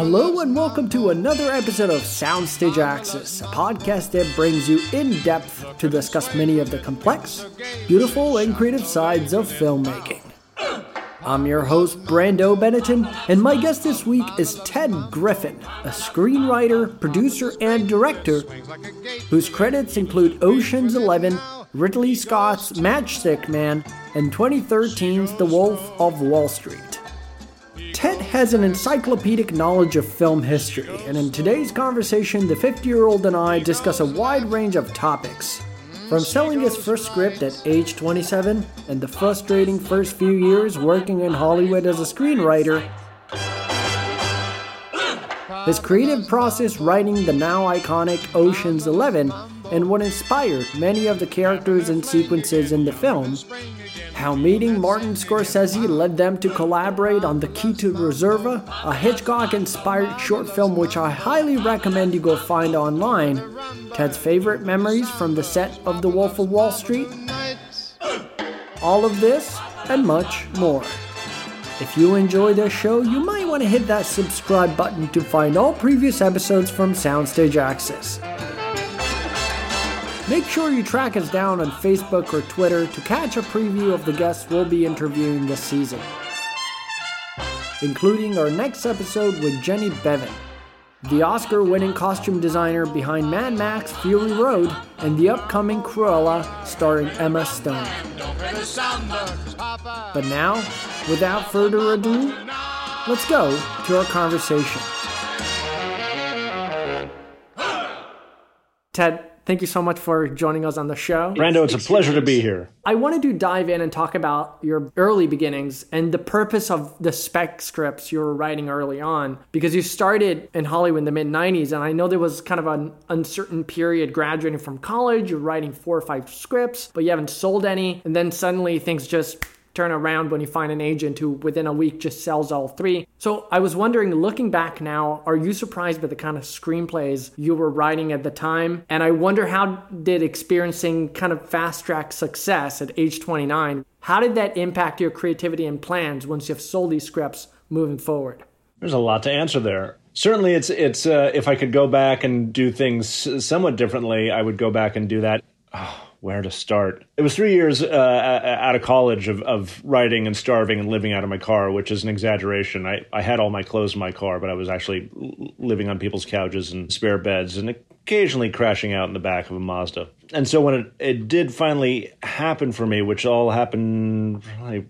Hello and welcome to another episode of Soundstage Access, a podcast that brings you in depth to discuss many of the complex, beautiful, and creative sides of filmmaking. I'm your host, Brando Benetton, and my guest this week is Ted Griffin, a screenwriter, producer, and director whose credits include Ocean's Eleven, Ridley Scott's Matchstick Man, and 2013's The Wolf of Wall Street. Ted has an encyclopedic knowledge of film history, and in today's conversation, the 50 year old and I discuss a wide range of topics. From selling his first script at age 27 and the frustrating first few years working in Hollywood as a screenwriter, his creative process writing the now iconic Ocean's Eleven and what inspired many of the characters and sequences in the film, how meeting Martin Scorsese led them to collaborate on The Key to Reserva, a Hitchcock inspired short film which I highly recommend you go find online, Ted's favorite memories from the set of The Wolf of Wall Street, all of this and much more. If you enjoy this show, you might want to hit that subscribe button to find all previous episodes from Soundstage Access. Make sure you track us down on Facebook or Twitter to catch a preview of the guests we'll be interviewing this season, including our next episode with Jenny Beavan, the Oscar winning costume designer behind Mad Max Fury Road and the upcoming Cruella starring Emma Stone. But now, without further ado, let's go to our conversation. Ted, thank you so much for joining us on the show. Brando, it's a pleasure to be here. I wanted to dive in and talk about your early beginnings and the purpose of the spec scripts you were writing early on because you started in Hollywood in the mid 90s and I know there was kind of an uncertain period graduating from college, you're writing four or five scripts, but you haven't sold any and then suddenly things just turn around when you find an agent who within a week just sells all three. So I was wondering, looking back now, are you surprised by the kind of screenplays you were writing at the time? And I wonder how did experiencing kind of fast track success at age 29, how did that impact your creativity and plans once you've sold these scripts moving forward? There's a lot to answer there. Certainly, it's it's uh, if I could go back and do things somewhat differently, I would go back and do that. Oh where to start. It was three years uh, out of college of, of writing and starving and living out of my car, which is an exaggeration. I, I had all my clothes in my car, but I was actually living on people's couches and spare beds and occasionally crashing out in the back of a Mazda. And so when it, it did finally happen for me, which all happened like,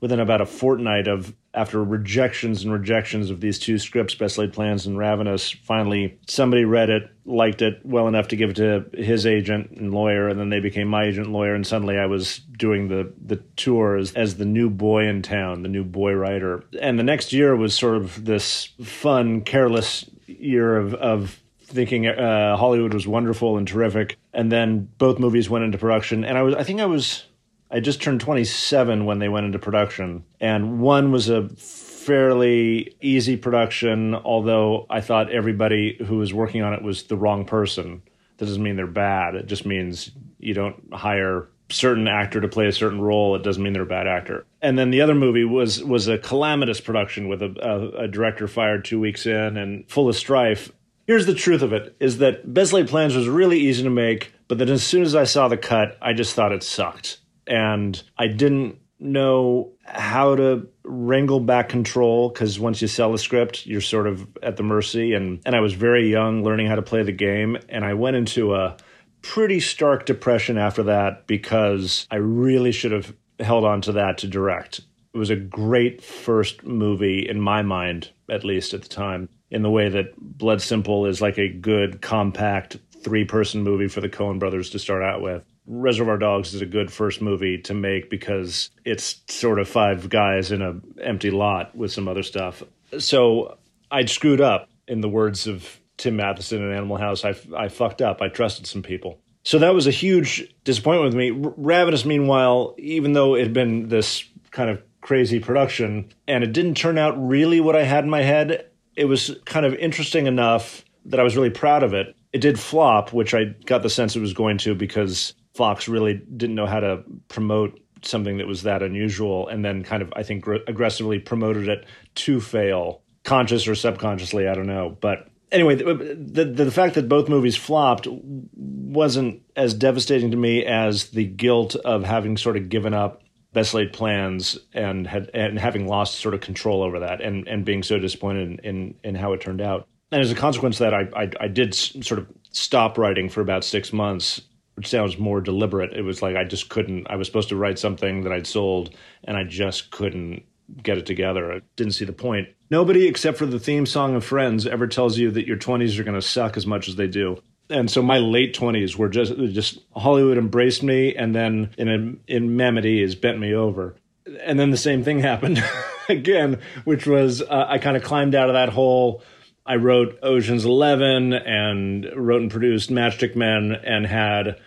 within about a fortnight of after rejections and rejections of these two scripts, Best Laid Plans and Ravenous, finally somebody read it, liked it well enough to give it to his agent and lawyer, and then they became my agent and lawyer, and suddenly I was doing the the tour as, as the new boy in town, the new boy writer. And the next year was sort of this fun, careless year of, of thinking uh, Hollywood was wonderful and terrific. And then both movies went into production, and I was I think I was I just turned 27 when they went into production, and one was a fairly easy production, although I thought everybody who was working on it was the wrong person. That doesn't mean they're bad. It just means you don't hire certain actor to play a certain role. It doesn't mean they're a bad actor. And then the other movie was was a calamitous production with a, a, a director fired two weeks in and full of strife. Here's the truth of it: is that Best Laid Plans was really easy to make, but then as soon as I saw the cut, I just thought it sucked and I didn't know how to wrangle back control because once you sell a script you're sort of at the mercy and and I was very young learning how to play the game and I went into a pretty stark depression after that because I really should have held on to that to direct. It was a great first movie in my mind at least at the time in the way that Blood Simple is like a good compact three person movie for the Coen brothers to start out with. Reservoir Dogs is a good first movie to make because it's sort of five guys in an empty lot with some other stuff. So I'd screwed up, in the words of Tim Matheson in Animal House. I, I fucked up. I trusted some people. So that was a huge disappointment with me. Ravenous, meanwhile, even though it had been this kind of crazy production and it didn't turn out really what I had in my head, it was kind of interesting enough that I was really proud of it. It did flop, which I got the sense it was going to because Fox really didn't know how to promote something that was that unusual and then kind of I think aggressively promoted it to fail conscious or subconsciously, I don't know. But anyway, the, the, the fact that both movies flopped wasn't as devastating to me as the guilt of having sort of given up best laid plans and had and having lost sort of control over that and and being so disappointed in in, in how it turned out. And as a consequence of that, I, I I did sort of stop writing for about six months which sounds more deliberate. It was like I just couldn't. I was supposed to write something that I'd sold, and I just couldn't get it together. I didn't see the point. Nobody except for the theme song of Friends ever tells you that your 20s are going to suck as much as they do. And so my late 20s were just just Hollywood embraced me and then in in Mammoth has bent me over. And then the same thing happened again, which was uh, I kind of climbed out of that hole I wrote Ocean's Eleven and wrote and produced Matchstick Men and had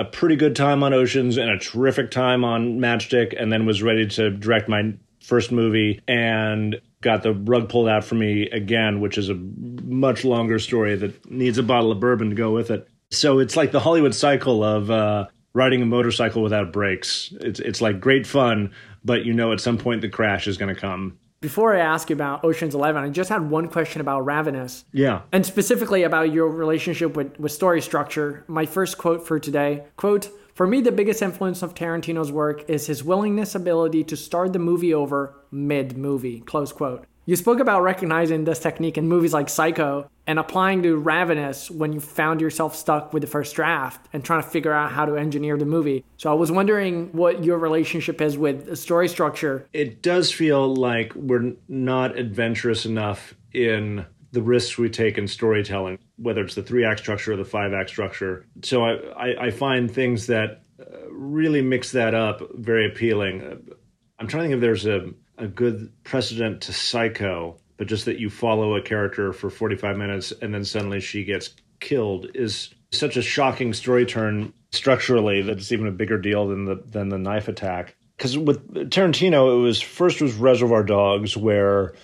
a pretty good time on Oceans and a terrific time on Matchstick, and then was ready to direct my first movie and got the rug pulled out for me again, which is a much longer story that needs a bottle of bourbon to go with it. So it's like the Hollywood cycle of uh, riding a motorcycle without brakes. It's it's like great fun, but you know at some point the crash is going to come. Before I ask you about Ocean's Eleven, I just had one question about Ravenous. Yeah. And specifically about your relationship with, with story structure. My first quote for today quote, for me, the biggest influence of Tarantino's work is his willingness ability to start the movie over mid movie. Close quote. You spoke about recognizing this technique in movies like Psycho and applying to Ravenous when you found yourself stuck with the first draft and trying to figure out how to engineer the movie. So I was wondering what your relationship is with story structure. It does feel like we're not adventurous enough in the risks we take in storytelling, whether it's the three act structure or the five act structure. So I, I, I find things that uh, really mix that up very appealing. I'm trying to think if there's a a good precedent to Psycho, but just that you follow a character for 45 minutes and then suddenly she gets killed is such a shocking story turn structurally that it's even a bigger deal than the than the knife attack. Because with Tarantino, it was first was Reservoir Dogs, where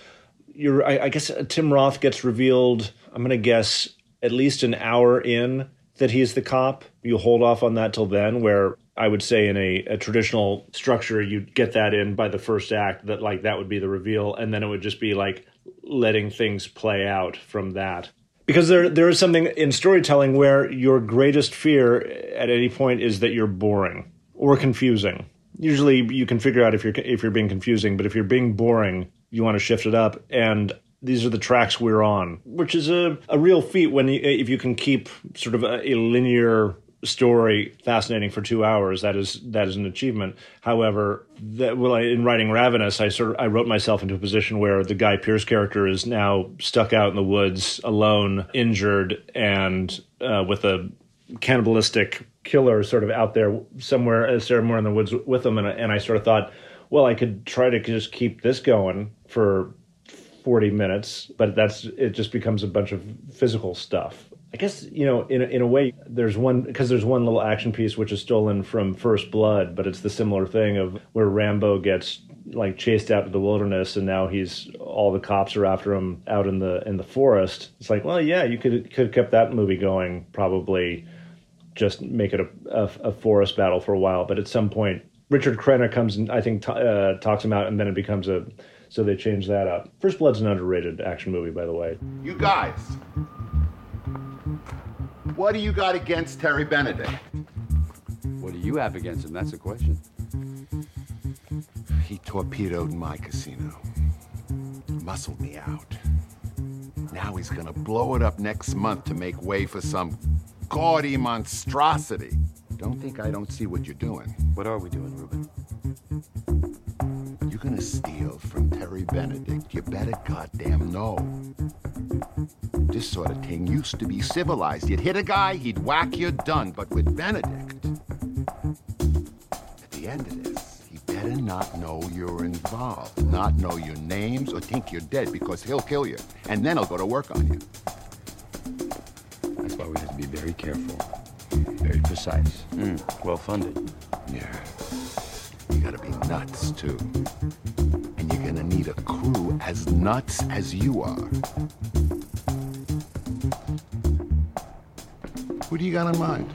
you're I, I guess uh, Tim Roth gets revealed. I'm gonna guess at least an hour in that he's the cop. You hold off on that till then, where I would say in a, a, traditional structure, you'd get that in by the first act that like that would be the reveal, and then it would just be like letting things play out from that. Because there there is something in storytelling where your greatest fear at any point is that you're boring or confusing. Usually you can figure out if you're if you're being confusing, but if you're being boring, you want to shift it up. And these are the tracks we're on, which is a, a real feat when you, if you can keep sort of a, a linear story fascinating for two hours. That is that is an achievement. However, that, well, in writing Ravenous, I sort of I wrote myself into a position where the Guy Pearce character is now stuck out in the woods, alone, injured, and uh, with a cannibalistic killer sort of out there somewhere, uh, somewhere in the woods with him. And, and I sort of thought, well, I could try to just keep this going for 40 minutes, but that's it just becomes a bunch of physical stuff. I guess you know, in a, in a way, there's one because there's one little action piece which is stolen from First Blood, but it's the similar thing of where Rambo gets like chased out to the wilderness, and now he's all the cops are after him out in the in the forest. It's like, well, yeah, you could could have kept that movie going, probably just make it a, a, a forest battle for a while, but at some point, Richard Crenna comes and I think t- uh, talks him out, and then it becomes a so they changed that up. First Blood's an underrated action movie, by the way. You guys, what do you got against Terry Benedict? What do you have against him? That's the question. He torpedoed my casino, muscled me out. Now he's gonna blow it up next month to make way for some gaudy monstrosity. Don't think I don't see what you're doing. What are we doing, Reuben? You're gonna steal from Terry Benedict. You better goddamn know. This sort of thing used to be civilized. You'd hit a guy, he'd whack you, done. But with Benedict, at the end of this, he better not know you're involved, not know your names, or think you're dead because he'll kill you. And then he'll go to work on you. That's why we have to be very careful, very precise. Mm, well funded. Yeah. Gotta be nuts, too. And you're gonna need a crew as nuts as you are. What do you got in mind?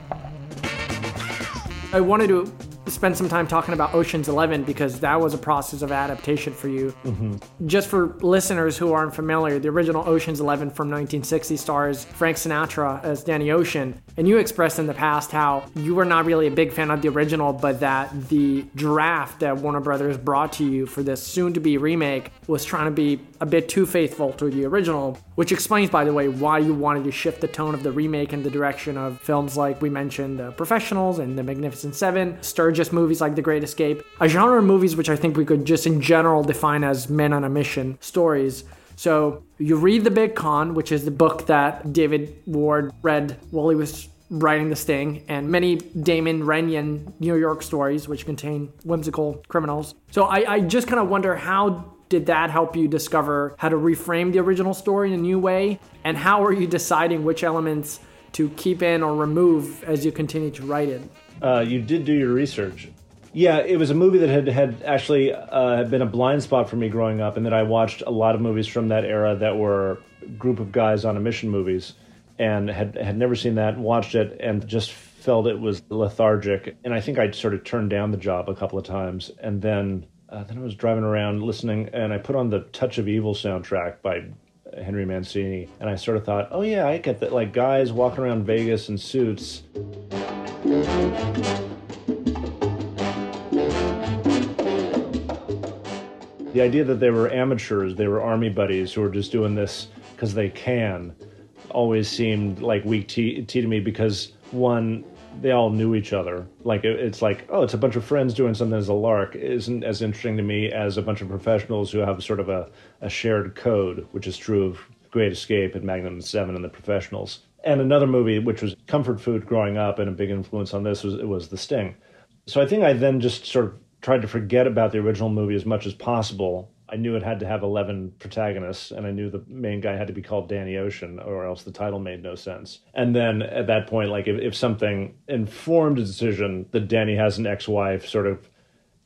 I wanted to spend some time talking about Ocean's Eleven because that was a process of adaptation for you. Mm-hmm. Just for listeners who aren't familiar, the original Ocean's Eleven from 1960 stars Frank Sinatra as Danny Ocean, and you expressed in the past how you were not really a big fan of the original, but that the draft that Warner Brothers brought to you for this soon-to-be remake was trying to be a bit too faithful to the original, which explains, by the way, why you wanted to shift the tone of the remake in the direction of films like we mentioned, The Professionals and The Magnificent Seven, Sturges movies like The Great Escape, a genre of movies which I think we could just in general define as men on a mission stories. So you read The Big Con, which is the book that David Ward read while he was writing The Sting, and many Damon Runyon New York stories, which contain whimsical criminals. So I, I just kind of wonder how did that help you discover how to reframe the original story in a new way? And how are you deciding which elements to keep in or remove as you continue to write it? Uh, you did do your research. Yeah, it was a movie that had had actually uh, been a blind spot for me growing up, and that I watched a lot of movies from that era that were group of guys on a mission movies, and had had never seen that, watched it, and just felt it was lethargic. And I think I sort of turned down the job a couple of times, and then uh, then I was driving around listening, and I put on the Touch of Evil soundtrack by Henry Mancini, and I sort of thought, oh yeah, I get that. Like guys walking around Vegas in suits. The idea that they were amateurs, they were army buddies who were just doing this because they can, always seemed like weak tea, tea to me because one, they all knew each other. Like it, it's like, oh, it's a bunch of friends doing something as a lark. isn't as interesting to me as a bunch of professionals who have sort of a, a shared code, which is true of Great Escape and Magnum Seven and the Professionals. And another movie which was comfort food growing up and a big influence on this was it was The Sting. So I think I then just sort of tried to forget about the original movie as much as possible I knew it had to have 11 protagonists, and I knew the main guy had to be called Danny Ocean, or else the title made no sense. And then at that point, like if, if something informed a decision that Danny has an ex wife sort of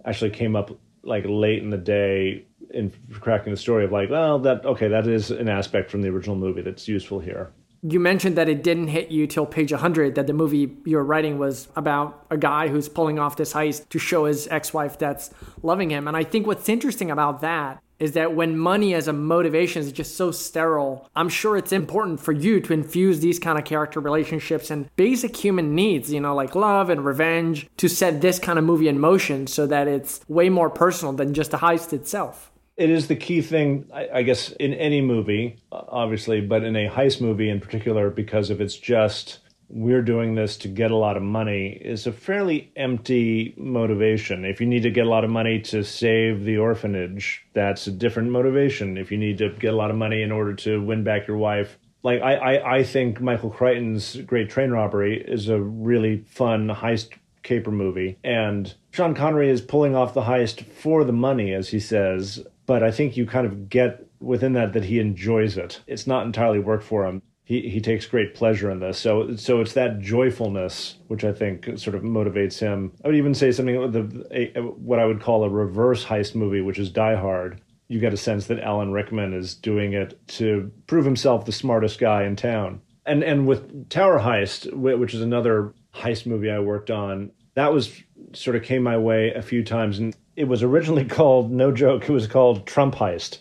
actually came up like late in the day in cracking the story of like, well, that, okay, that is an aspect from the original movie that's useful here you mentioned that it didn't hit you till page 100 that the movie you were writing was about a guy who's pulling off this heist to show his ex-wife that's loving him. And i think what's interesting about that is that when money as a motivation is just so sterile i'm sure it's important for you to infuse these kind of character relationships and basic human needs you know like love and revenge to set this kind of movie in motion so that it's way more personal than just the heist itself it is the key thing, I, I, guess, in any movie, obviously, but in a heist movie in particular, because if it's just we're doing this to get a lot of money, is a fairly empty motivation. If you need to get a lot of money to save the orphanage, that's a different motivation. If you need to get a lot of money in order to win back your wife, like I, I, I think Michael Crichton's Great Train Robbery is a really fun heist caper movie. And Sean Connery is pulling off the heist for the money, as he says, but I think you kind of get within that that he enjoys it. It's not entirely work for him. He he takes great pleasure in this. So so it's that joyfulness which I think sort of motivates him. I would even say something the a, what I would call a reverse heist movie, which is Die Hard. You get a sense that Alan Rickman is doing it to prove himself the smartest guy in town. And and with Tower Heist, which is another heist movie I worked on, that was sort of came my way a few times and it was originally called no joke it was called trump heist.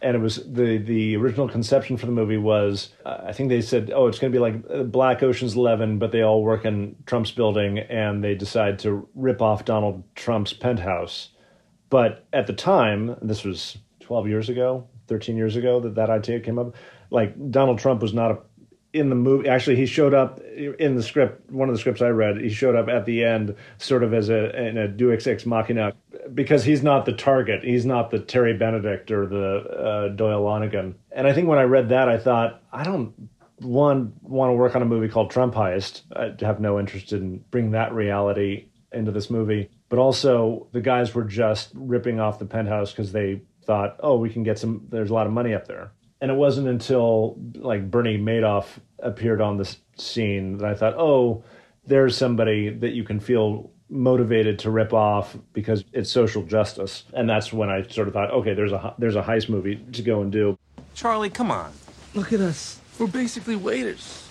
And it was the the original conception for the movie was uh, i think they said oh it's going to be like uh, black oceans 11 but they all work in trump's building and they decide to rip off donald trump's penthouse. But at the time this was 12 years ago 13 years ago that that idea came up like donald trump was not a in the movie actually he showed up in the script one of the scripts i read he showed up at the end sort of as a in a deus ex machina because he's not the target. He's not the terry benedict or the uh, doyle lonnegan and i think when i read that i thought i don't one want to work on a movie called trump heist. I have no interest in bringing that reality into this movie. But also the guys were just ripping off the penthouse because they thought oh we can get some there's a lot of money up there and it wasn't until like Bernie Madoff appeared on the scene that I thought, oh, there's somebody that you can feel motivated to rip off because it's social justice, and that's when I sort of thought, okay, there's a there's a heist movie to go and do. Charlie, come on, look at us. We're basically waiters.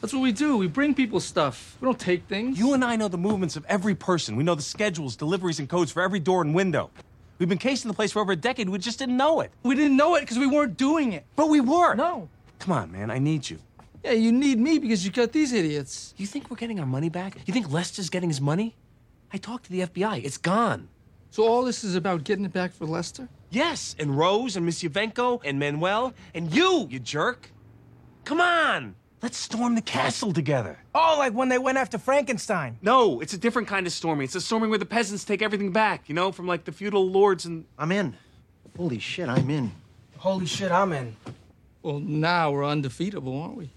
That's what we do. We bring people stuff. We don't take things. You and I know the movements of every person. We know the schedules, deliveries, and codes for every door and window. We've been casing the place for over a decade. We just didn't know it. We didn't know it because we weren't doing it. But we were. No. Come on, man. I need you. Yeah, you need me because you got these idiots. You think we're getting our money back? You think Lester's getting his money? I talked to the FBI. It's gone. So all this is about getting it back for Lester? Yes, and Rose and Miss Yavenko and Manuel and you, you jerk. Come on. Let's storm the castle together. Oh, like when they went after Frankenstein. No, it's a different kind of storming. It's a storming where the peasants take everything back, you know, from like the feudal lords and. I'm in. Holy shit, I'm in. Holy shit, I'm in. Well, now we're undefeatable, aren't we?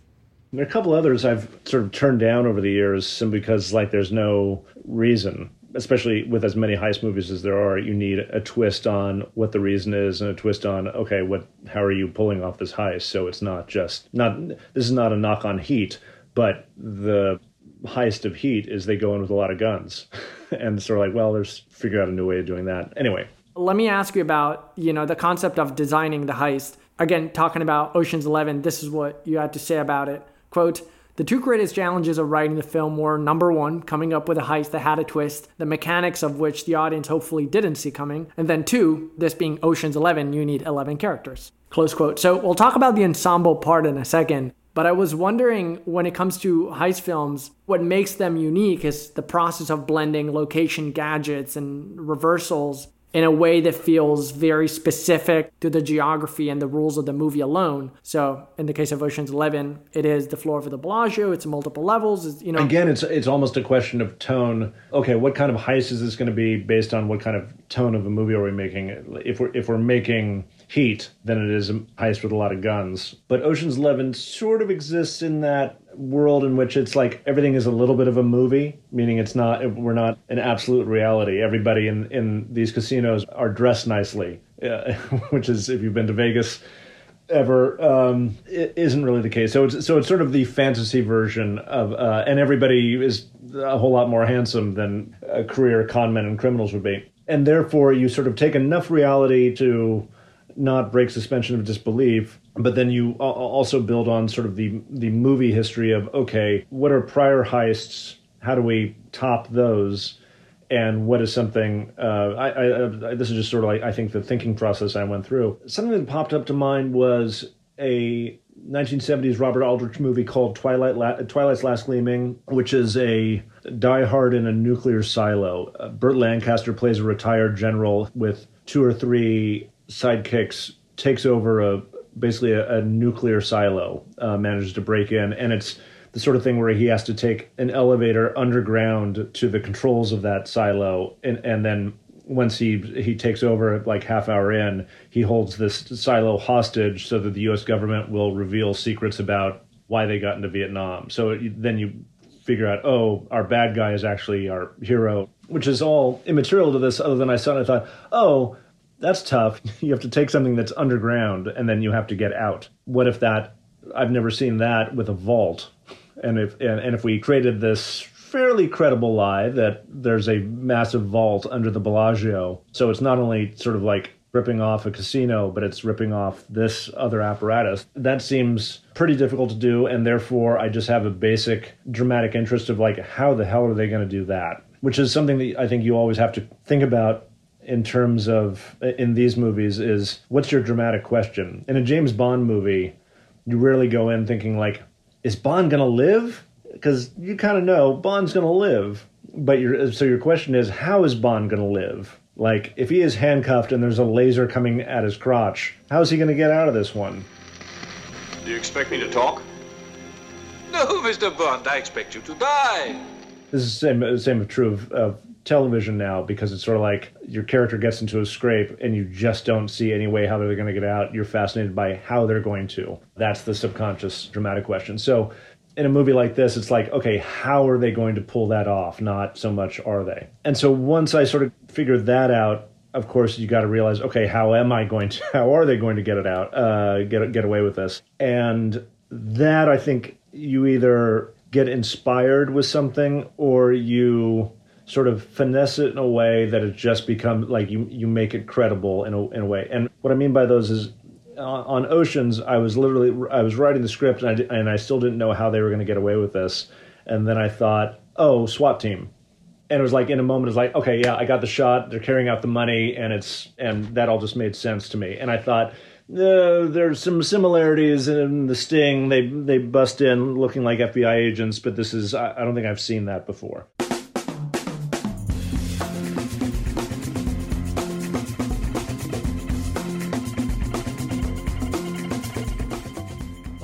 There are a couple others I've sort of turned down over the years simply because like there's no reason. Especially with as many heist movies as there are, you need a twist on what the reason is and a twist on okay, what how are you pulling off this heist? So it's not just not this is not a knock on Heat, but the heist of Heat is they go in with a lot of guns, and sort of like well, there's figure out a new way of doing that. Anyway, Let me ask you about, you know, the concept of designing the heist. Again, talking about Ocean's 11, this is what you had to say about it. Quote, the two greatest challenges of writing the film were number one, coming up with a heist that had a twist, the mechanics of which the audience hopefully didn't see coming, and then two, this being Ocean's 11, you need 11 characters. Close quote. So we'll talk about the ensemble part in a second, but I was wondering when it comes to heist films, what makes them unique is the process of blending location gadgets and reversals in a way that feels very specific to the geography and the rules of the movie alone. So, in the case of Ocean's 11, it is the floor of the Bellagio, it's multiple levels, it's, you know. Again, it's it's almost a question of tone. Okay, what kind of heist is this going to be based on what kind of tone of a movie are we making? If we're if we're making Heat, then it is a heist with a lot of guns. But Ocean's Eleven sort of exists in that world in which it's like everything is a little bit of a movie, meaning it's not we're not an absolute reality. Everybody in in these casinos are dressed nicely, uh, which is if you've been to Vegas ever um, it isn't really the case. So it's so it's sort of the fantasy version of, uh, and everybody is a whole lot more handsome than a career con men and criminals would be, and therefore you sort of take enough reality to not break suspension of disbelief, but then you also build on sort of the the movie history of okay, what are prior heists? How do we top those? and what is something uh, I, I, I, this is just sort of like I think the thinking process I went through. Something that popped up to mind was a 1970s Robert Aldrich movie called Twilight La- Twilight's Last Gleaming, which is a Die Hard in a nuclear silo. Uh, Burt Lancaster plays a retired general with two or three sidekicks, takes over a basically a, a nuclear silo, uh, manages to break in, and it's the sort of thing where he has to take an elevator underground to the controls of that silo. And, and then once he he takes over like half hour in he holds this silo hostage so that the US government will reveal secrets about why they got into Vietnam. So then you figure out oh our bad guy is actually our hero which is all immaterial to this other than I saw and I thought oh that's tough you have to take something that's underground and then you have to get out what if that I've never seen that with a vault and if and, and if we created this fairly credible lie that there's a massive vault under the Bellagio, so it's not only sort of like ripping off a casino, but it's ripping off this other apparatus. That seems pretty difficult to do, and therefore I just have a basic dramatic interest of like, how the hell are they going to do that? Which is something that I think you always have to think about in terms of in these movies is what's your dramatic question? In a James Bond movie, you rarely go in thinking like, is Bond going to live? Because you kind of know Bond's going to live. But your so your question is, how is Bond going to live? Like, if he is handcuffed and there's a laser coming at his crotch, how is he going to get out of this one? Do you expect me to talk? No, Mr. Bond, I expect you to die. This is the same, the same true of, of television now because it's sort of like your character gets into a scrape and you just don't see any way how they're going to get out. You're fascinated by how they're going to. That's the subconscious dramatic question. So in a movie like this, it's like, okay, how are they going to pull that off? Not so much are they. And so once I sort of figured that out, of course, you got to realize, okay, how am I going to? How are they going to get it out? Uh, get get away with this? And that I think you either get inspired with something or you sort of finesse it in a way that it just becomes like you you make it credible in a in a way. And what I mean by those is on Oceans, I was literally I was writing the script and I, and I still didn't know how they were going to get away with this. And then I thought, oh, SWAT team. And it was like in a moment, it's like, okay, yeah, I got the shot. They're carrying out the money, and it's and that all just made sense to me. And I thought, uh, there's some similarities in the sting. They they bust in looking like FBI agents, but this is I, I don't think I've seen that before.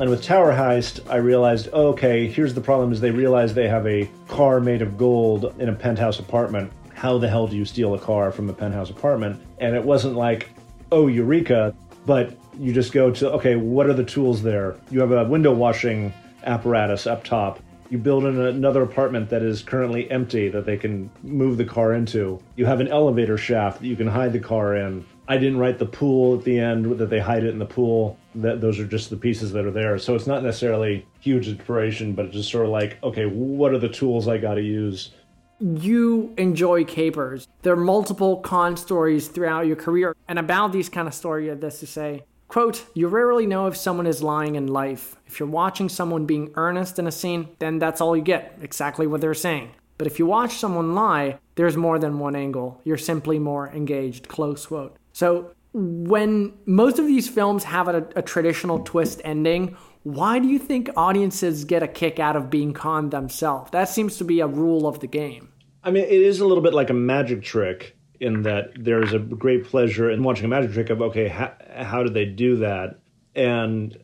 And with Tower Heist, I realized, oh, okay, here's the problem is they realize they have a car made of gold in a penthouse apartment. How the hell do you steal a car from a penthouse apartment? And it wasn't like, oh, eureka, but you just go to, okay, what are the tools there? You have a window washing apparatus up top. You build in another apartment that is currently empty that they can move the car into. You have an elevator shaft that you can hide the car in. I didn't write the pool at the end that they hide it in the pool. That those are just the pieces that are there. So it's not necessarily huge inspiration, but it's just sort of like, okay, what are the tools I got to use? You enjoy capers. There are multiple con stories throughout your career, and about these kind of stories, this to say. Quote, you rarely know if someone is lying in life. If you're watching someone being earnest in a scene, then that's all you get, exactly what they're saying. But if you watch someone lie, there's more than one angle. You're simply more engaged. Close quote. So when most of these films have a, a traditional twist ending, why do you think audiences get a kick out of being conned themselves? That seems to be a rule of the game. I mean, it is a little bit like a magic trick in that there's a great pleasure in watching a magic trick of okay, how, how did they do that? And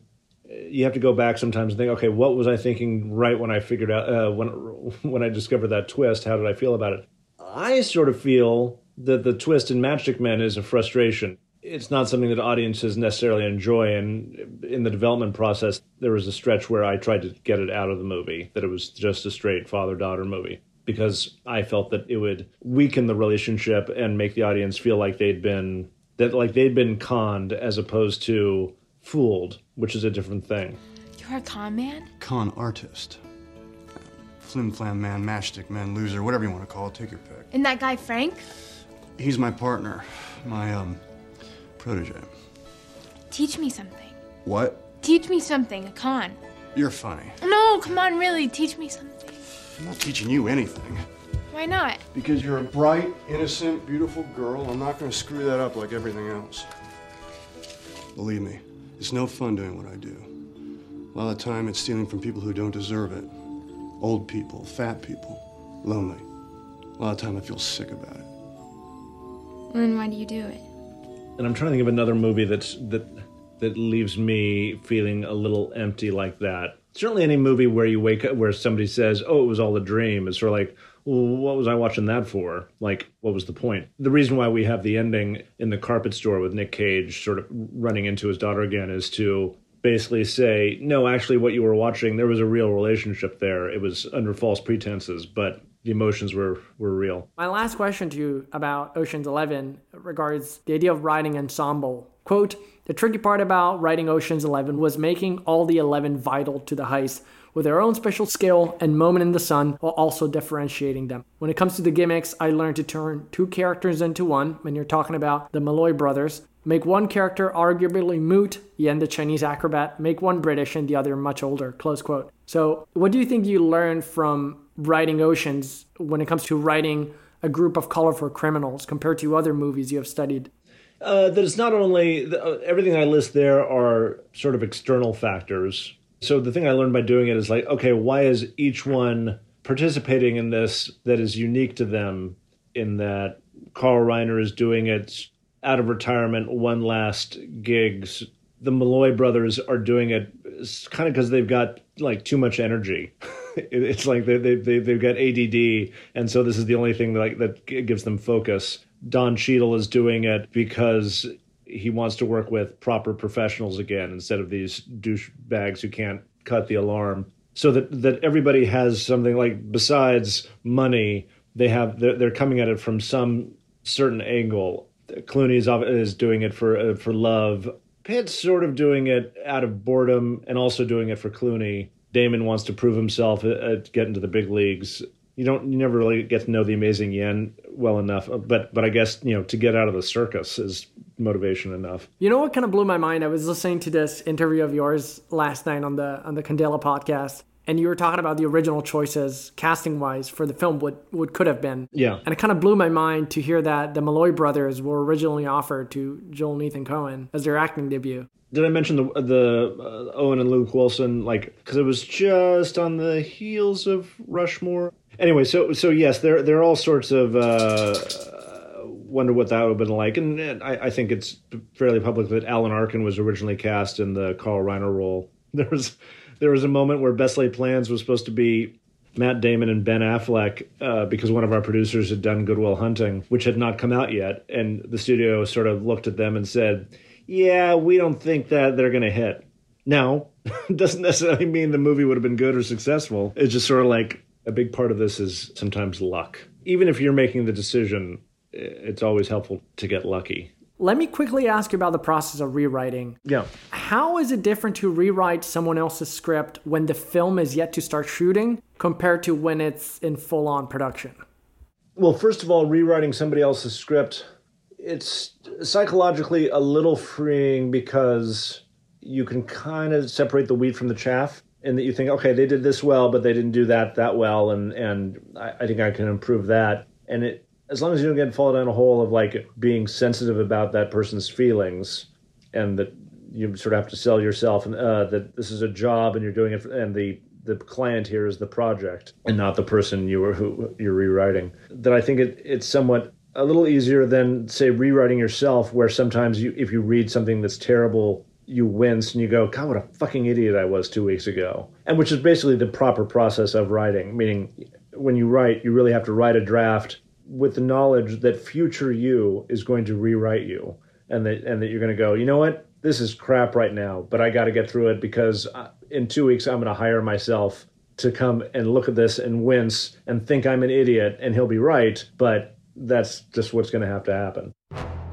you have to go back sometimes and think, okay, what was I thinking right when I figured out uh, when when I discovered that twist? How did I feel about it? I sort of feel that the twist in Matchstick Men is a frustration. It's not something that audiences necessarily enjoy. And in the development process, there was a stretch where I tried to get it out of the movie, that it was just a straight father daughter movie, because I felt that it would weaken the relationship and make the audience feel like they'd been that like they'd been conned as opposed to fooled, which is a different thing. You're a con man? Con artist. Flim flam man, matchstick man, loser, whatever you want to call it, take your pick. And that guy Frank? He's my partner, my um protege. Teach me something. What? Teach me something, a con. You're funny. No, come on, really, teach me something. I'm not teaching you anything. Why not? Because you're a bright, innocent, beautiful girl. I'm not going to screw that up like everything else. Believe me, it's no fun doing what I do. A lot of the time, it's stealing from people who don't deserve it. Old people, fat people, lonely. A lot of time, I feel sick about it. And then why do you do it? And I'm trying to think of another movie that's that that leaves me feeling a little empty like that. Certainly, any movie where you wake up where somebody says, "Oh, it was all a dream," it's sort of like, well, what was I watching that for? Like, what was the point? The reason why we have the ending in the carpet store with Nick Cage sort of running into his daughter again is to basically say, no, actually, what you were watching, there was a real relationship there. It was under false pretenses, but the emotions were were real. My last question to you about Ocean's 11 regards the idea of writing ensemble. Quote, the tricky part about writing Ocean's 11 was making all the 11 vital to the heist with their own special skill and moment in the sun while also differentiating them. When it comes to the gimmicks, I learned to turn two characters into one when you're talking about the Malloy brothers. Make one character arguably moot, Yen the Chinese acrobat, make one British and the other much older, close quote. So, what do you think you learned from writing Oceans when it comes to writing a group of colorful criminals compared to other movies you have studied? Uh, that it's not only the, uh, everything I list there are sort of external factors. So the thing I learned by doing it is like, okay, why is each one participating in this that is unique to them? In that Carl Reiner is doing it out of retirement, one last gigs. The Malloy brothers are doing it kind of because they've got like too much energy. it's like they, they, they, they've got ADD, and so this is the only thing that, like, that gives them focus. Don Cheadle is doing it because he wants to work with proper professionals again instead of these douchebags who can't cut the alarm. So that that everybody has something like besides money, they have they're, they're coming at it from some certain angle. Clooney is, is doing it for uh, for love. Pitt's sort of doing it out of boredom and also doing it for Clooney. Damon wants to prove himself at, at get into the big leagues. You don't you never really get to know the amazing Yen well enough, uh, but but I guess you know to get out of the circus is motivation enough. You know what kind of blew my mind? I was listening to this interview of yours last night on the on the Candela podcast, and you were talking about the original choices casting wise for the film what what could have been. Yeah. And it kind of blew my mind to hear that the Malloy brothers were originally offered to Joel and Ethan Coen as their acting debut. Did I mention the the uh, Owen and Luke Wilson like because it was just on the heels of Rushmore? Anyway, so so yes, there there are all sorts of uh, wonder what that would have been like, and, and I, I think it's fairly public that Alan Arkin was originally cast in the Carl Reiner role. There was there was a moment where Best Laid Plans was supposed to be Matt Damon and Ben Affleck uh, because one of our producers had done Good Will Hunting, which had not come out yet, and the studio sort of looked at them and said, "Yeah, we don't think that they're going to hit." Now, doesn't necessarily mean the movie would have been good or successful. It's just sort of like a big part of this is sometimes luck. Even if you're making the decision, it's always helpful to get lucky. Let me quickly ask you about the process of rewriting. Yeah. How is it different to rewrite someone else's script when the film is yet to start shooting compared to when it's in full on production? Well, first of all, rewriting somebody else's script, it's psychologically a little freeing because you can kind of separate the wheat from the chaff and that you think, okay, they did this well, but they didn't do that that well, and and I, I think I can improve that. And it as long as you don't get fall down a hole of like being sensitive about that person's feelings, and that you sort of have to sell yourself and uh, that this is a job and you're doing it, for, and the the client here is the project and not the person you were who you're rewriting. That I think it, it's somewhat a little easier than say rewriting yourself, where sometimes you if you read something that's terrible you wince and you go, God, what a fucking idiot I was two weeks ago. And which is basically the proper process of writing, meaning when you write, you really have to write a draft with the knowledge that future you is going to rewrite you and that and that you're going to go, you know what? This is crap right now, but I got to get through it because uh, in 2 weeks I'm going to hire myself to come and look at this and wince and think I'm an idiot and he'll be right, but that's just what's going to have to happen.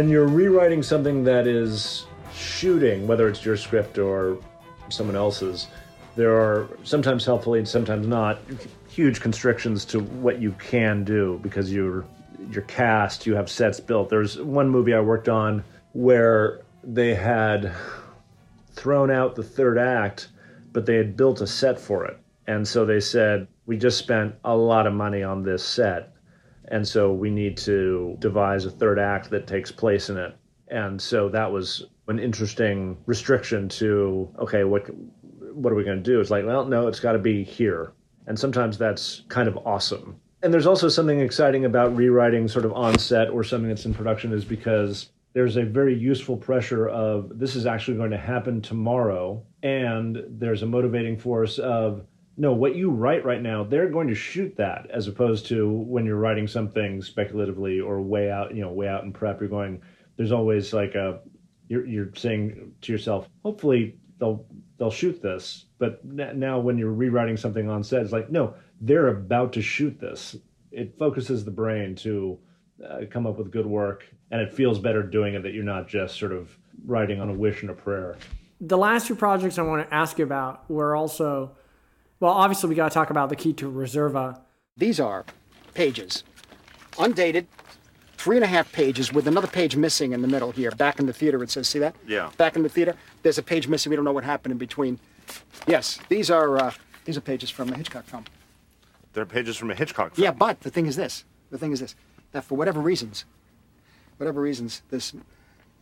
When you're rewriting something that is shooting, whether it's your script or someone else's, there are sometimes helpfully and sometimes not huge constrictions to what you can do because you're you're cast, you have sets built. There's one movie I worked on where they had thrown out the third act, but they had built a set for it. And so they said, "We just spent a lot of money on this set." And so we need to devise a third act that takes place in it. And so that was an interesting restriction to okay, what what are we going to do? It's like, well, no, it's got to be here. And sometimes that's kind of awesome. And there's also something exciting about rewriting sort of on set or something that's in production is because there's a very useful pressure of this is actually going to happen tomorrow and there's a motivating force of no, what you write right now, they're going to shoot that as opposed to when you're writing something speculatively or way out, you know, way out in prep. You're going, there's always like a, you're, you're saying to yourself, hopefully they'll they'll shoot this. But now when you're rewriting something on set, it's like, no, they're about to shoot this. It focuses the brain to uh, come up with good work, and it feels better doing it that you're not just sort of writing on a wish and a prayer. The last two projects I want to ask you about were also well, obviously, we got to talk about the key to Reserva. These are pages, undated, three and a half pages with another page missing in the middle here. Back in the theater, it says, see that? Yeah. Back in the theater, there's a page missing. We don't know what happened in between. Yes, these are uh, these are pages from a Hitchcock film. They're pages from a Hitchcock film. Yeah, but the thing is this. The thing is this. That for whatever reasons, whatever reasons, this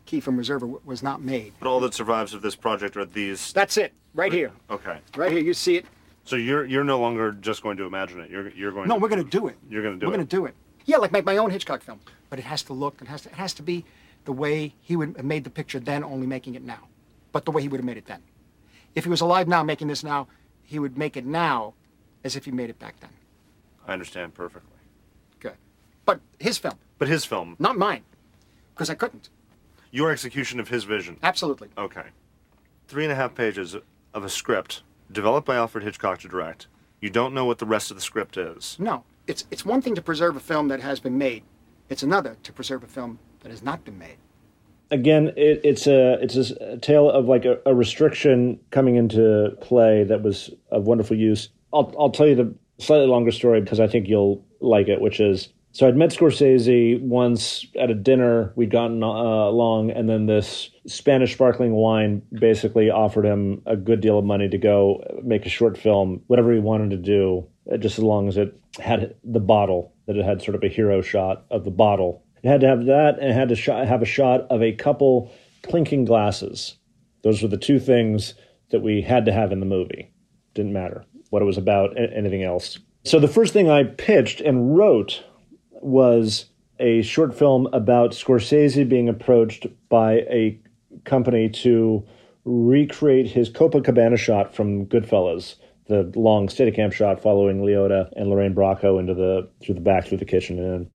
key from Reserva was not made. But all that survives of this project are these. That's it, right here. Okay. Right here, you see it. So you're you're no longer just going to imagine it. You're you're going. No, to, we're going to do it. You're going to do it. we're going to do it. Yeah, like make my own Hitchcock film. But it has to look. It has to. It has to be the way he would have made the picture then, only making it now. But the way he would have made it then. If he was alive now, making this now, he would make it now, as if he made it back then. I understand perfectly. Good. But his film. But his film. Not mine. Because I couldn't. Your execution of his vision. Absolutely. Okay. Three and a half pages of a script developed by Alfred Hitchcock to direct. You don't know what the rest of the script is. No. it's it's one thing to preserve a film that has been made. It's another to preserve a film that has not been made. Again, it, it's a it's a tale of like a, a restriction coming into play that was of wonderful use. I'll I'll tell you the slightly longer story because I think you'll like it, which is so I'd met Scorsese once at a dinner. We'd gotten uh, along, and then this Spanish sparkling wine basically offered him a good deal of money to go make a short film, whatever he wanted to do, uh, just as long as it had the bottle, that it had sort of a hero shot of the bottle. It had to have that, and it had to sh- have a shot of a couple clinking glasses. Those were the two things that we had to have in the movie. Didn't matter what it was about, anything else. So the first thing I pitched and wrote was a short film about Scorsese being approached by a company to recreate his Copacabana shot from Goodfellas, the long Steadicam shot following Liotta and Lorraine Bracco into the through the back through the kitchen and in.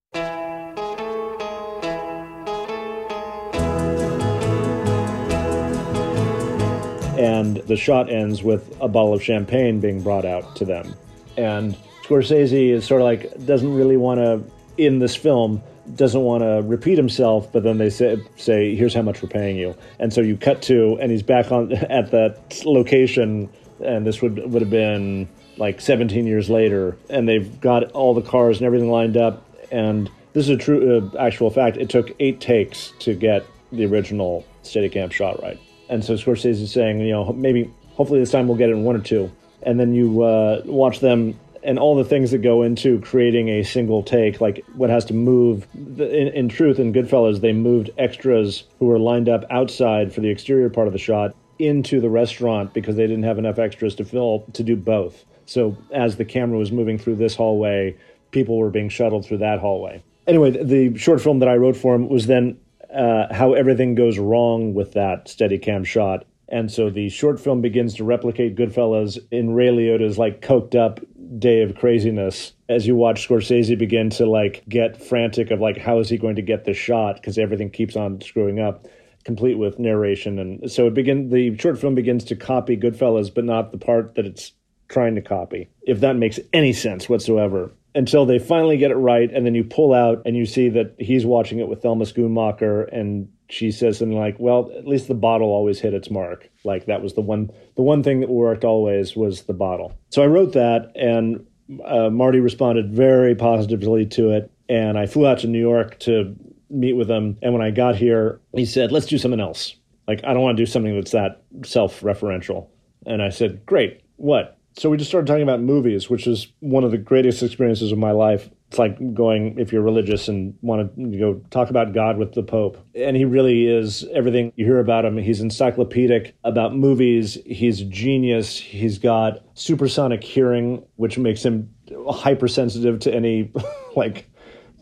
And the shot ends with a bottle of champagne being brought out to them. And Scorsese is sort of like doesn't really want to in this film doesn't want to repeat himself, but then they say, say, "Here's how much we're paying you," and so you cut to, and he's back on at that location, and this would would have been like 17 years later, and they've got all the cars and everything lined up, and this is a true uh, actual fact. It took eight takes to get the original Steadicam shot right, and so Scorsese is saying, you know, maybe hopefully this time we'll get it in one or two, and then you uh, watch them and all the things that go into creating a single take, like what has to move. In, in, truth, in Goodfellas, they moved extras who were lined up outside for the exterior part of the shot into the restaurant because they didn't have enough extras to fill to do both. So as the camera was moving through this hallway, people were being shuttled through that hallway. Anyway, the short film that I wrote for him was then uh, how everything goes wrong with that Steadicam shot. And so the short film begins to replicate Goodfellas in Ray Liotta's like coked up day of craziness as you watch Scorsese begin to like get frantic of like how is he going to get the shot? Because everything keeps on screwing up complete with narration. And so it begin the short film begins to copy Goodfellas but not the part that it's trying to copy if that makes any sense whatsoever until they finally get it right and then you pull out and you see that he's watching it with Thelma Schoonmaker and she says something like, "Well, at least the bottle always hit its mark." Like that was the one the one thing that worked always was the bottle. So I wrote that, and uh, Marty responded very positively to it, and I flew out to New York to meet with him. And when I got here, he said, "Let's do something else. Like I don't want to do something that's that self-referential." And I said, "Great. What?" So we just started talking about movies, which is one of the greatest experiences of my life it's like going if you're religious and want to go talk about God with the Pope. And he really is everything you hear about him. He's encyclopedic about movies. He's genius. He's got supersonic hearing, which makes him hypersensitive to any like.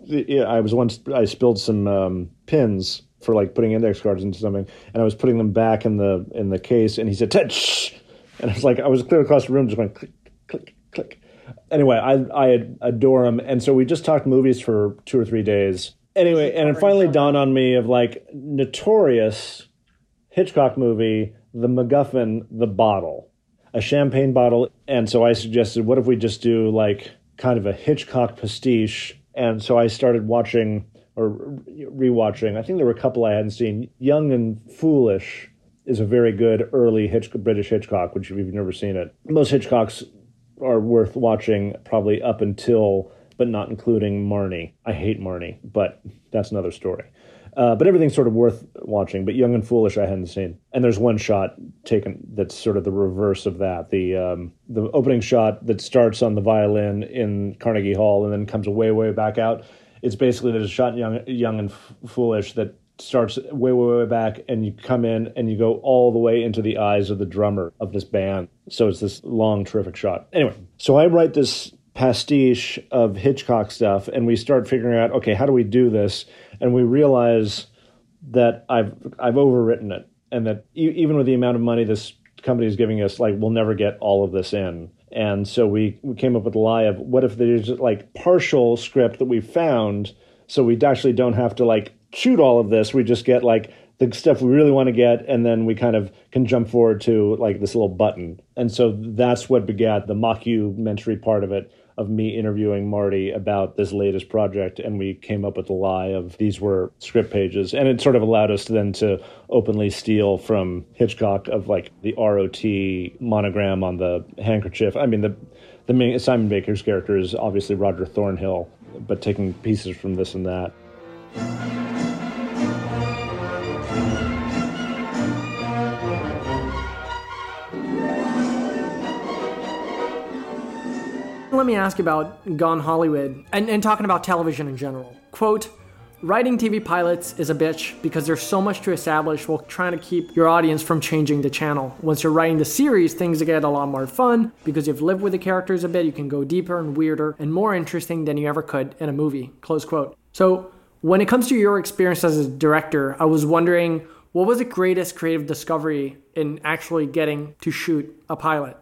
I was once I spilled some um, pins for like putting index cards into something, and I was putting them back in the in the case, and he said touch, and I was like I was clear across the room, just going click click click anyway, I I adore him, and so we just talked movies for two or three days. Anyway, and it finally dawned on me of like notorious Hitchcock movie, The MacGuffin, The Bottle, a champagne bottle, and so I suggested, what if we just do like kind of a Hitchcock pastiche? And so I started watching or rewatching. I think there were a couple I hadn't seen. Young and Foolish is a very good early Hitch- British Hitchcock, which if you've never seen it, most Hitchcocks are worth watching probably up until but not including Marnie. I hate Marnie, but that's another story. Uh, but everything's sort of worth watching. But Young and Foolish, I hadn't seen. And there's one shot taken that's sort of the reverse of that. The um, the opening shot that starts on the violin in Carnegie Hall and then comes way way back out. It's basically there's a shot in Young Young and Foolish that starts way, way, way back, and you come in and you go all the way into the eyes of the drummer of this band. So it's this long, terrific shot. Anyway, so I write this pastiche of Hitchcock stuff, and we start figuring out, okay, how do we do this? And we realize that I've I've overwritten it, and that e- even with the amount of money this company is giving us, like we'll never get all of this in. And so we, we came up with the lie of what if there's like partial script that we found, so we actually don't have to like shoot all of this. We just get like the stuff we really want to get, and then we kind of can jump forward to like this little button. And so that's what begat the mockumentary part of it of me interviewing Marty about this latest project, and we came up with the lie of these were script pages, and it sort of allowed us then to openly steal from Hitchcock of like the ROT monogram on the handkerchief. I mean the the main Simon Baker's character is obviously Roger Thornhill, but taking pieces from this and that. Let me ask about Gone Hollywood and, and talking about television in general. Quote, Writing TV pilots is a bitch because there's so much to establish while trying to keep your audience from changing the channel. Once you're writing the series, things get a lot more fun because you've lived with the characters a bit, you can go deeper and weirder and more interesting than you ever could in a movie. Close quote. So, when it comes to your experience as a director, I was wondering what was the greatest creative discovery in actually getting to shoot a pilot?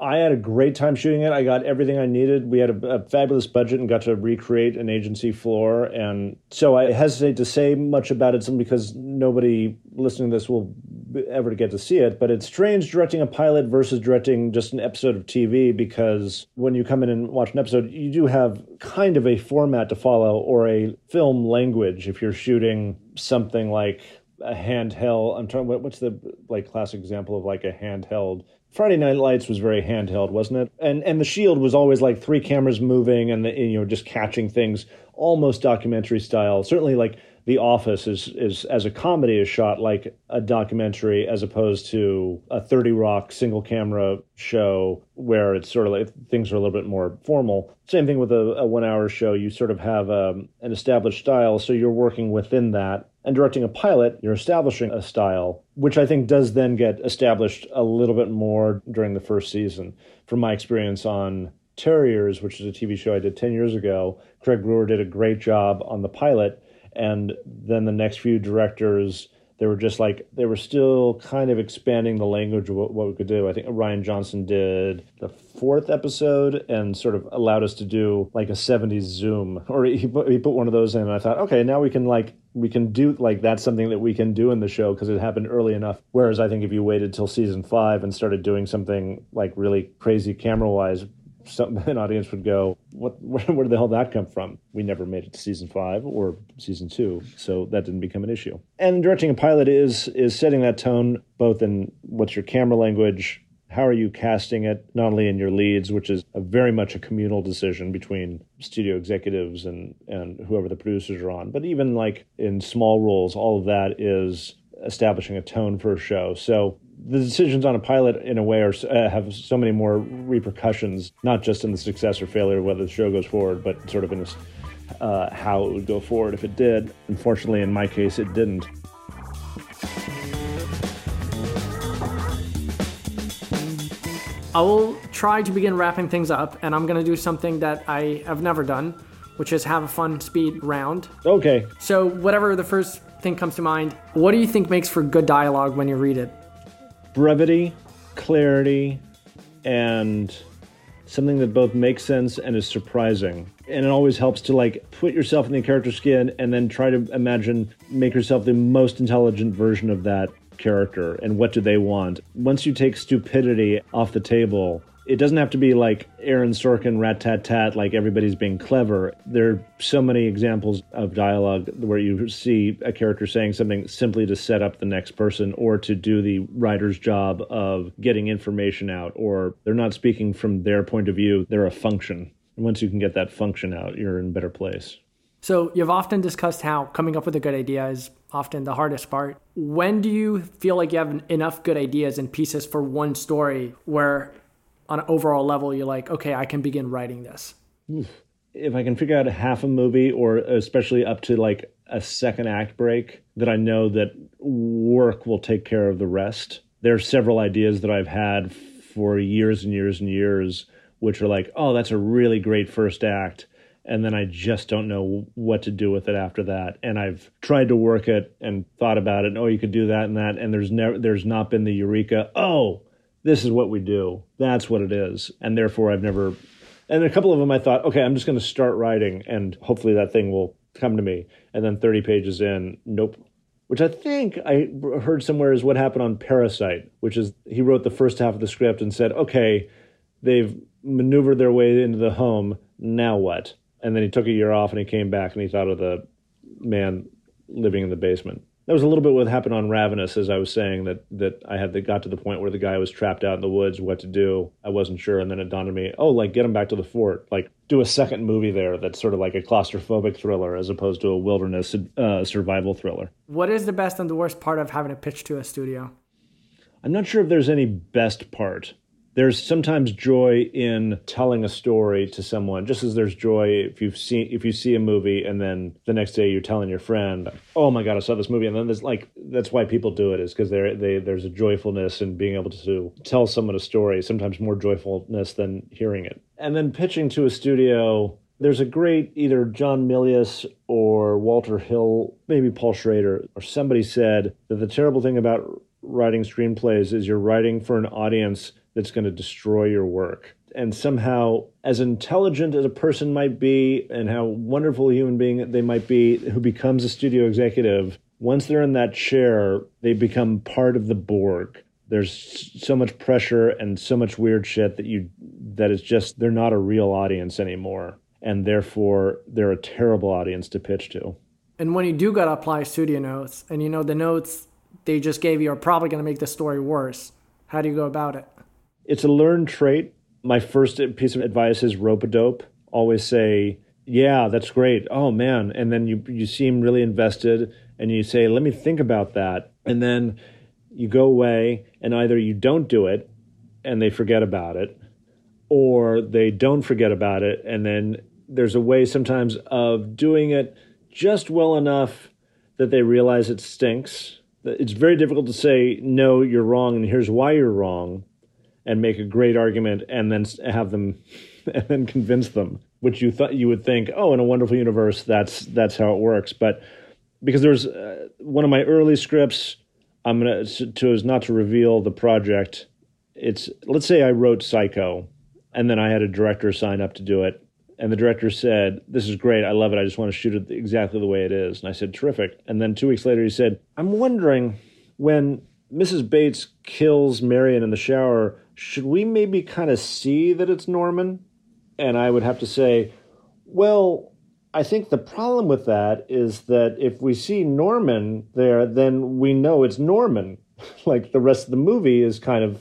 I had a great time shooting it. I got everything I needed. We had a, a, fabulous budget and got to recreate an agency floor. And so I hesitate to say much about it simply because nobody listening to this will ever get to see it. But it's strange directing a pilot versus directing just an episode of TV because when you come in and watch an episode, you do have kind of a format to follow or a film language if you're shooting something like a handheld. I'm trying. What's the like classic example of like a handheld Friday Night Lights was very handheld, wasn't it? And and The Shield was always like three cameras moving and, the, you know just catching things, almost documentary style. Certainly, like The Office is is as a comedy is shot like a documentary as opposed to a Thirty Rock single camera show where it's sort of like things are a little bit more formal. Same thing with a, a one hour show. You sort of have um, an established style, so you're working within that and directing a pilot, you're establishing a style, which I think does then get established a little bit more during the first season. From my experience on Terriers, which is a TV show I did 10 years ago, Craig Brewer did a great job on the pilot. And then the next few directors they were just like they were still kind of expanding the language of what, what, we could do. I think Rian Johnson did the fourth episode and sort of allowed us to do like a 70s zoom or he put, he put one of those in and I thought okay now we can like we can do like that's something that we can do in the show because it happened early enough whereas I think if you waited till season 5 and started doing something like really crazy camera wise some, an audience would go, "What? Where, where the hell did that come from?" We never made it to season five or season two, so that didn't become an issue. And directing a pilot is is setting that tone, both in what's your camera language, how are you casting it, not only in your leads, which is a very much a communal decision between studio executives and and whoever the producers are on, but even like in small roles, all of that is establishing a tone for a show. So the decisions on a pilot in a way are uh, have so many more repercussions, not just in the success or failure of whether the show goes forward, but sort of in a, uh, how it would go forward if it did. Unfortunately, in my case, it didn't. I will try to begin wrapping things up, and I'm going to do something that I have never done, which is have a fun speed round. Okay. So, whatever the first thing comes to mind, what do you think makes for good dialogue when you read it? Brevity, clarity, and something that both makes sense and is surprising. And it always helps to like put yourself in the character's skin and then try to imagine, make yourself the most intelligent version of that character and what do they want. Once you take stupidity off the table, it doesn't have to be like Aaron Sorkin rat tat tat, like everybody's being clever. There are so many examples of dialogue where you see a character saying something simply to set up the next person or to do the writer's job of getting information out, or they're not speaking from their point of view, they're a function. And once you can get that function out, you're in a better place. So, you've often discussed how coming up with a good idea is often the hardest part. When do you feel like you have enough good ideas and pieces for one story where on an overall level, you're like, okay, I can begin writing this? If I can figure out half a movie, or especially up to like a second act break, that I know that work will take care of the rest. There are several ideas that I've had for years and years and years, which are like, oh, that's a really great first act. And then I just don't know what to do with it after that. And I've tried to work it and thought about it. And, oh, you could do that and that. And there's never, there's not been the eureka. Oh, this is what we do. That's what it is. And therefore, I've never. And a couple of them, I thought, okay, I'm just going to start writing, and hopefully that thing will come to me. And then 30 pages in, nope. Which I think I heard somewhere is what happened on Parasite, which is he wrote the first half of the script and said, okay, they've maneuvered their way into the home. Now what? And then he took a year off and he came back and he thought of the man living in the basement. That was a little bit what happened on Ravenous, as I was saying that that I had the, got to the point where the guy was trapped out in the woods, what to do. I wasn't sure, and then it dawned on me, oh, like get him back to the fort, like do a second movie there that's sort of like a claustrophobic thriller as opposed to a wilderness uh, survival thriller. What is the best and the worst part of having a pitch to a studio? I'm not sure if there's any best part. There's sometimes joy in telling a story to someone, just as there's joy if you've seen if you see a movie and then the next day you're telling your friend, "Oh my god, I saw this movie," and then there's like that's why people do it is because there they there's a joyfulness in being able to tell someone a story. Sometimes more joyfulness than hearing it. And then pitching to a studio, there's a great either John Milius or Walter Hill, maybe Paul Schrader, or somebody said that the terrible thing about writing screenplays is you're writing for an audience that's going to destroy your work. And somehow, as intelligent as a person might be, and how wonderful a human being they might be, who becomes a studio executive, once they're in that chair, they become part of the Borg. There's so much pressure and so much weird shit that you that is just they're not a real audience anymore, and therefore they're a terrible audience to pitch to. And when you do gotta apply studio notes, and you know the notes they just gave you are probably gonna make the story worse, how do you go about it? It's a learned trait. My first piece of advice is rope a dope. Always say, "Yeah, that's great. Oh man!" And then you you seem really invested, and you say, "Let me think about that." And then you go away, and either you don't do it, and they forget about it, or they don't forget about it, and then there's a way sometimes of doing it just well enough that they realize it stinks. It's very difficult to say, no, you're wrong, and here's why you're wrong and make a great argument and then have them and then convince them which you thought you would think oh in a wonderful universe that's that's how it works. But because there's uh, one of my early scripts i'm gonna to is not to reveal the project. It's let's say i wrote psycho and then i had a director sign up to do it and the director said this is great i love it i just want to shoot it exactly the way it is. And i said terrific. And then two weeks later he said i'm wondering when mrs bates kills marion in the shower should we maybe kind of see that it's Norman? And I would have to say, well, I think the problem with that is that if we see Norman there, then we know it's Norman. like the rest of the movie is kind of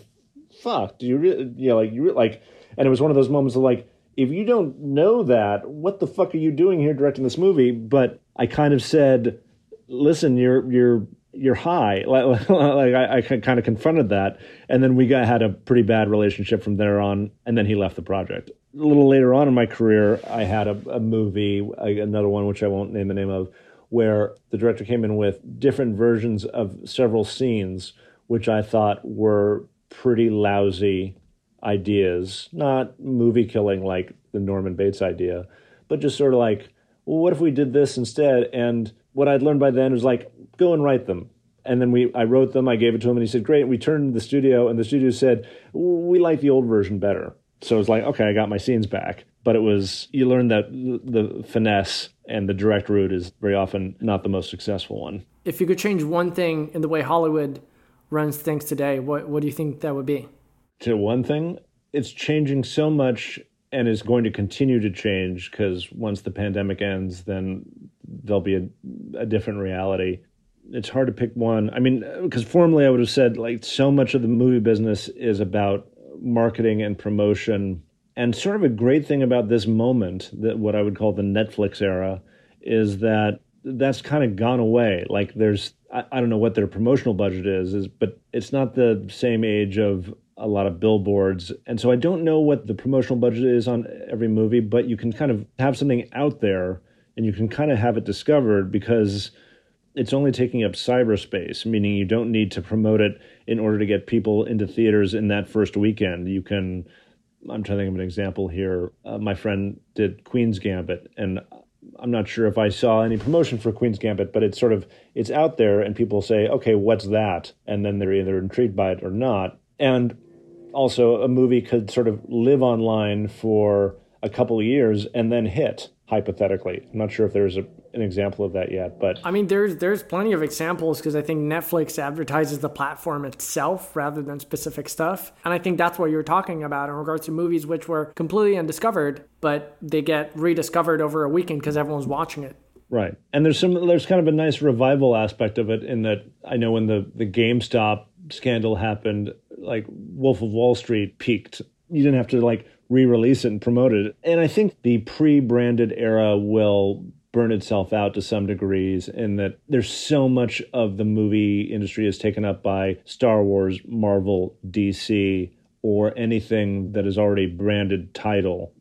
fucked. You really, you know, like you like, and it was one of those moments of like, if you don't know that, what the fuck are you doing here directing this movie? But I kind of said, listen, you're you're you're high. Like, like I, I, kind of confronted that, and then we got had a pretty bad relationship from there on. And then he left the project. A little later on in my career, I had a, a movie, another one which I won't name the name of, where the director came in with different versions of several scenes, which I thought were pretty lousy ideas, not movie killing like the Norman Bates idea, but just sort of like, well, what if we did this instead? And what I'd learned by then was like, go and write them. And then we, I wrote them. I gave it to him, and he said, "Great." We turned to the studio, and the studio said, "We like the old version better." So it was like, okay, I got my scenes back. But it was you learn that the finesse and the direct route is very often not the most successful one. If you could change one thing in the way Hollywood runs things today, what what do you think that would be? To one thing, it's changing so much and is going to continue to change because once the pandemic ends, then there'll be a, a different reality. It's hard to pick one. I mean, because formally I would have said like so much of the movie business is about marketing and promotion. And sort of a great thing about this moment, that what I would call the Netflix era, is that that's kind of gone away. Like there's, I, I don't know what their promotional budget is, is, but it's not the same age of a lot of billboards. And so I don't know what the promotional budget is on every movie, but you can kind of have something out there and you can kind of have it discovered because it's only taking up cyberspace, meaning you don't need to promote it in order to get people into theaters in that first weekend. You can, I'm trying to think of an example here. Uh, my friend did Queen's Gambit, and I'm not sure if I saw any promotion for Queen's Gambit, but it's sort of it's out there, and people say, "Okay, what's that?" And then they're either intrigued by it or not. And also, a movie could sort of live online for a couple of years and then hit hypothetically. I'm not sure if there's a, an example of that yet. But I mean, there's there's plenty of examples because I think Netflix advertises the platform itself rather than specific stuff, and I think that's what you're talking about in regards to movies which were completely undiscovered, but they get rediscovered over a weekend because everyone's watching it. Right. And there's some there's kind of a nice revival aspect of it in that I know when the the GameStop scandal happened, like Wolf of Wall Street peaked. You didn't have to like re-release it and promote it. And I think the pre-branded era will burn itself out to some degrees in that there's so much of the movie industry is taken up by Star Wars, Marvel, DC, or anything that is already branded title.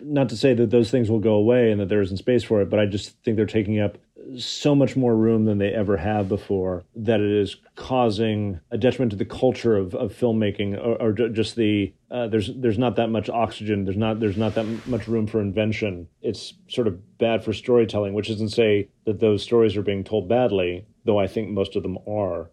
Not to say that those things will go away and that there isn't space for it, but I just think they're taking up so much more room than they ever have before that it is causing a detriment to the culture of, of filmmaking or, or just the uh, there's there's not that much oxygen. There's not there's not that much room for invention. It's sort of bad for storytelling which isn't say that those stories are being told badly though I think most of them are.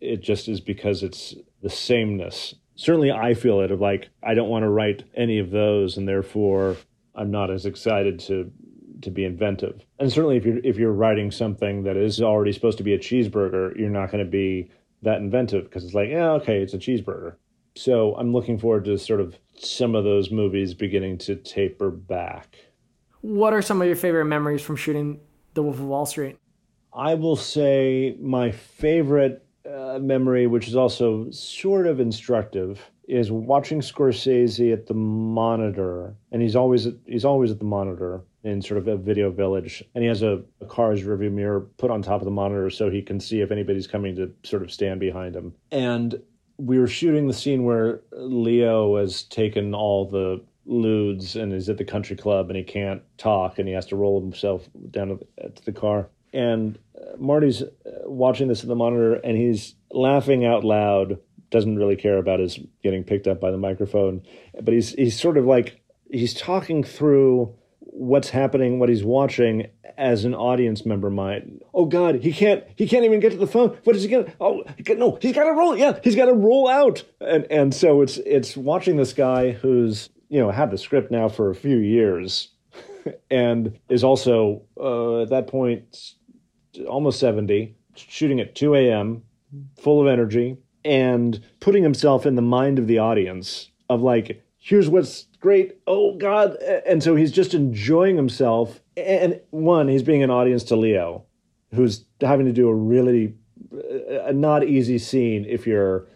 It just is because it's the sameness. Certainly I feel it of like I don't want to write any of those and therefore I'm not as excited to to be inventive. And certainly, if you're if you're writing something that is already supposed to be a cheeseburger, you're not going to be that inventive because it's like, yeah, okay, it's a cheeseburger. So I'm looking forward to sort of some of those movies beginning to taper back. What are some of your favorite memories from shooting The Wolf of Wall Street? I will say my favorite uh, memory, which is also sort of instructive, is watching Scorsese at the monitor, and he's always at, he's always at the monitor in sort of a video village, and he has a, a car's rearview mirror put on top of the monitor so he can see if anybody's coming to sort of stand behind him. And we were shooting the scene where Leo has taken all the ludes and is at the country club and he can't talk and he has to roll himself down to the, to the car. And uh, Marty's uh, watching this at the monitor and he's laughing out loud. Doesn't really care about his getting picked up by the microphone, but he's he's sort of like he's talking through what's happening, what he's watching as an audience member might. Oh God, he can't he can't even get to the phone. What is he gonna? Oh no, he's got to roll. Yeah, he's got to roll out. And and so it's it's watching this guy who's you know had the script now for a few years, and is also uh, at that point almost seventy, shooting at two a.m., full of energy, and putting himself in the mind of the audience of like here's what's great. Oh God. And so he's just enjoying himself. And one, he's being an audience to Leo, who's having to do a really a not easy scene if you're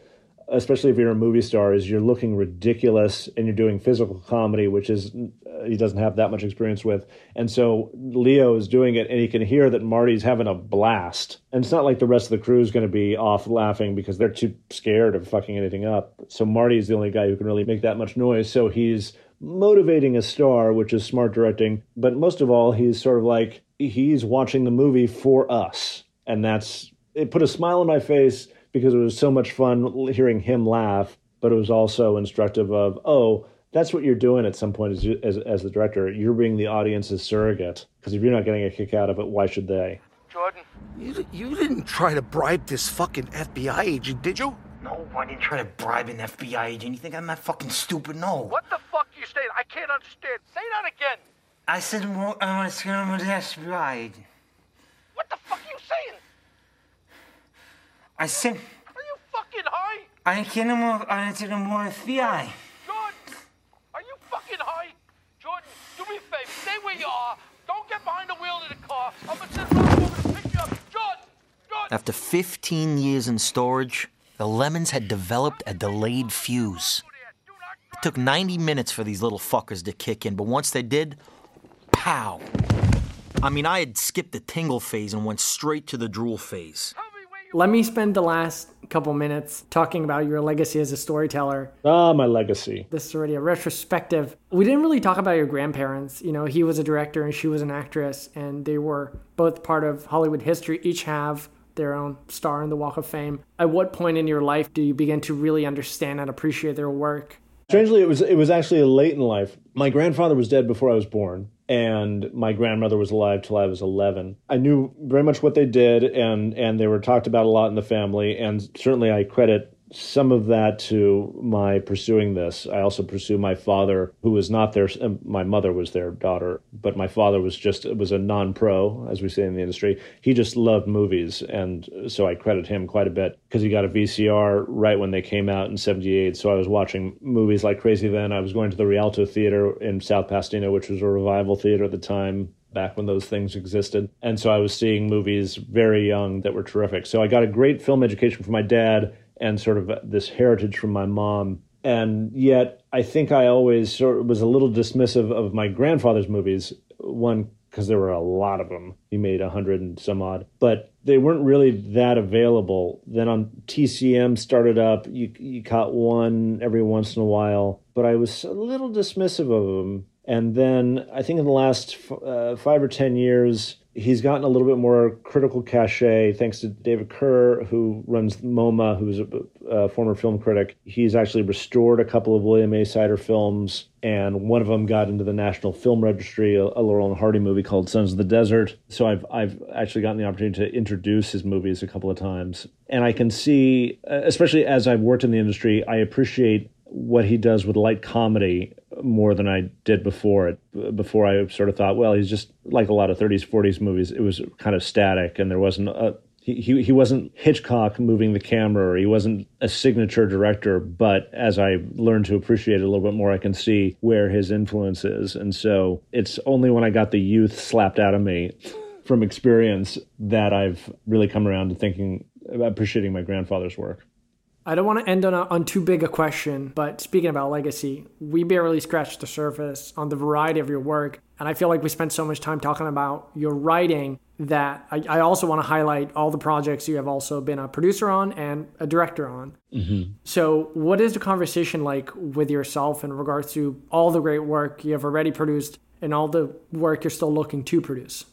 especially if you're a movie star is you're looking ridiculous and you're doing physical comedy which is uh, he doesn't have that much experience with. And so leo is doing it and he can hear that marty's having a blast. And it's not like the rest of the crew is going to be off laughing because they're too scared of fucking anything up. So marty's the only guy who can really make that much noise. So he's motivating a star which is smart directing. But most of all he's sort of like he's watching the movie for us. And that's it put a smile on my face because it was so much fun hearing him laugh, but it was also instructive of, oh, that's what you're doing at some point as, as, as the director. You're being the audience's surrogate because if you're not getting a kick out of it, why should they? Jordan, you, you didn't try to bribe this fucking FBI agent, did you? No, I didn't try to bribe an FBI agent. You think I'm that fucking stupid? No. What the fuck are you saying? I can't understand. Say that again. I said well, I want to scare with the FBI agent. What the fuck are you saying? I said. Are you fucking high? I can't more. I said I'm more FBI. Jordan, are you fucking high? Jordan, do me a favor. Stay where you are. Don't get behind the wheel of the car. I'm gonna send Ralph over to pick you up. Jordan, Jordan. After 15 years in storage, the Lemmons had developed a delayed fuse. It took 90 minutes for these little fuckers to kick in, but once they did, pow. I mean, I had skipped the tingle phase and went straight to the drool phase. Let me spend the last couple minutes talking about your legacy as a storyteller. Ah, my legacy. This is already a retrospective. We didn't really talk about your grandparents. You know, he was a director and she was an actress, and they were both part of Hollywood history, each have their own star in the Walk of Fame. At what point in your life do you begin to really understand and appreciate their work? Strangely, it was it was actually late in life. My grandfather was dead before I was born, and my grandmother was alive till I was 11. I knew very much what they did, and and they were talked about a lot in the family. And certainly, I credit some of that to my pursuing this. I also pursue my father, who was not their, uh, my mother was their daughter, but my father was just, was a non pro, as we say in the industry. He just loved movies. And so I credit him quite a bit because he got a VCR right when they came out in 78. So I was watching movies like crazy then. I was going to the Rialto Theater in South Pasadena, which was a revival theater at the time back when those things existed. And so I was seeing movies very young that were terrific. So I got a great film education from my dad and sort of this heritage from my mom. And yet I think I always sort of was a little dismissive of my grandfather's movies. One, because there were a lot of them. He made a hundred and some odd, but they weren't really that available. Then on TCM started up, you you caught one every once in a while, but I was a little dismissive of them and then I think in the last uh, five or 10 years, he's gotten a little bit more critical cachet thanks to David Kehr, who runs MoMA, who's a, a, former film critic. He's actually restored a couple of William A. Seiter films, and one of them got into the National Film Registry, a, a Laurel and Hardy movie called Sons of the Desert. So I've, I've actually gotten the opportunity to introduce his movies a couple of times. And I can see, especially as I've worked in the industry, I appreciate what he does with light comedy more than I did before it. Before I sort of thought, well, he's just like a lot of 30s, 40s movies. It was kind of static, and there wasn't a he, he, wasn't Hitchcock moving the camera, or he wasn't a signature director. But as I learned to appreciate it a little bit more, I can see where his influence is. And so it's only when I got the youth slapped out of me from experience that I've really come around to thinking, appreciating my grandfather's work. I don't want to end on, a, on too big a question, but speaking about legacy, we barely scratched the surface on the variety of your work. And I feel like we spent so much time talking about your writing that I, I also want to highlight all the projects you have also been a producer on and a director on. Mm-hmm. So, what is the conversation like with yourself in regards to all the great work you have already produced and all the work you're still looking to produce?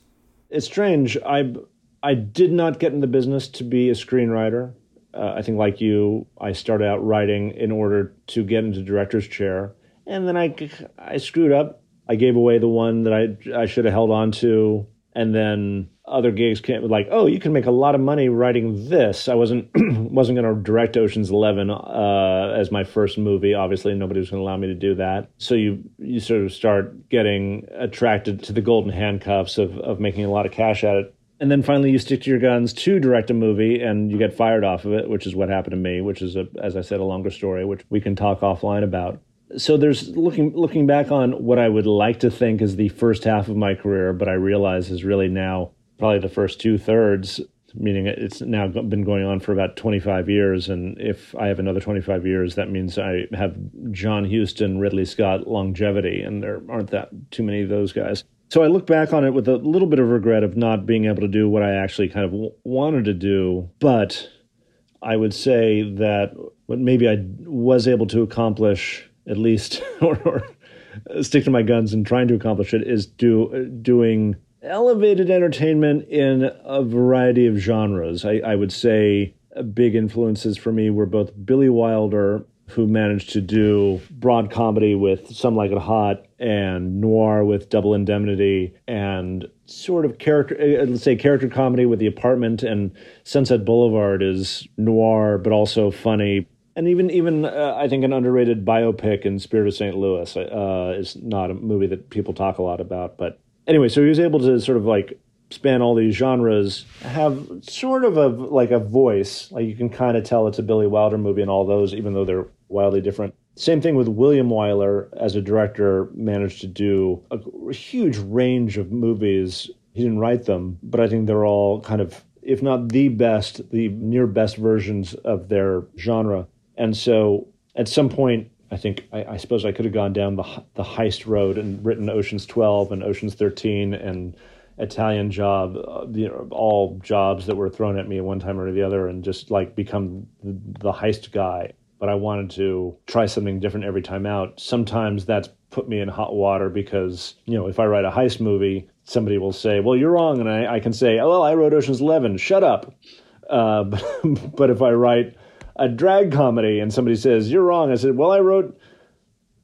It's strange. I I did not get in the business to be a screenwriter uh, I think like you, I started out writing in order to get into director's chair, and then I I screwed up. I gave away the one that I I should have held on to, and then other gigs came like, oh, you can make a lot of money writing this. I wasn't wasn't going to direct Ocean's Eleven uh, as my first movie. Obviously, nobody was going to allow me to do that. So you you sort of start getting attracted to the golden handcuffs of of making a lot of cash at it and then finally you stick to your guns to direct a movie and you get fired off of it which is what happened to me which is a, as i said a longer story which we can talk offline about. So there's looking looking back on what i would like to think is the first half of my career but i realize is really now probably the first two thirds meaning it's now been going on for about 25 years. And if i have another 25 years that means i have john huston ridley scott longevity and there aren't that too many of those guys so I look back on it with a little bit of regret of not being able to do what I actually kind of w- wanted to do. But I would say that what maybe I was able to accomplish, at least, or, or stick to my guns and trying to accomplish it, is do doing elevated entertainment in a variety of genres. I, I would say uh, big influences for me were both Billy Wilder who managed to do broad comedy with Some Like It Hot and noir with Double Indemnity and sort of character, uh, let's say character comedy with The Apartment and Sunset Boulevard is noir but also funny. And even even uh, I think an underrated biopic in Spirit of St. Louis uh, is not a movie that people talk a lot about. But anyway, so he was able to sort of like span all these genres have sort of a like a voice like you can kind of tell it's a billy wilder movie and all those even though they're wildly different. Same thing with william wyler as a director managed to do a huge range of movies. He didn't write them but i think they're all kind of if not the best the near best versions of their genre. And so at some point I think I, I suppose I could have gone down the the heist road and written Ocean's 12 and Ocean's 13 and Italian job, uh, you know, all jobs that were thrown at me at one time or the other, and just like become the, the heist guy. But I wanted to try something different every time out. Sometimes that's put me in hot water because you know if I write a heist movie, somebody will say, "Well, you're wrong," and I, I can say, "Oh, well, I wrote Ocean's Eleven. Shut up." Uh, but, but if I write a drag comedy and somebody says you're wrong, I said, "Well, I wrote."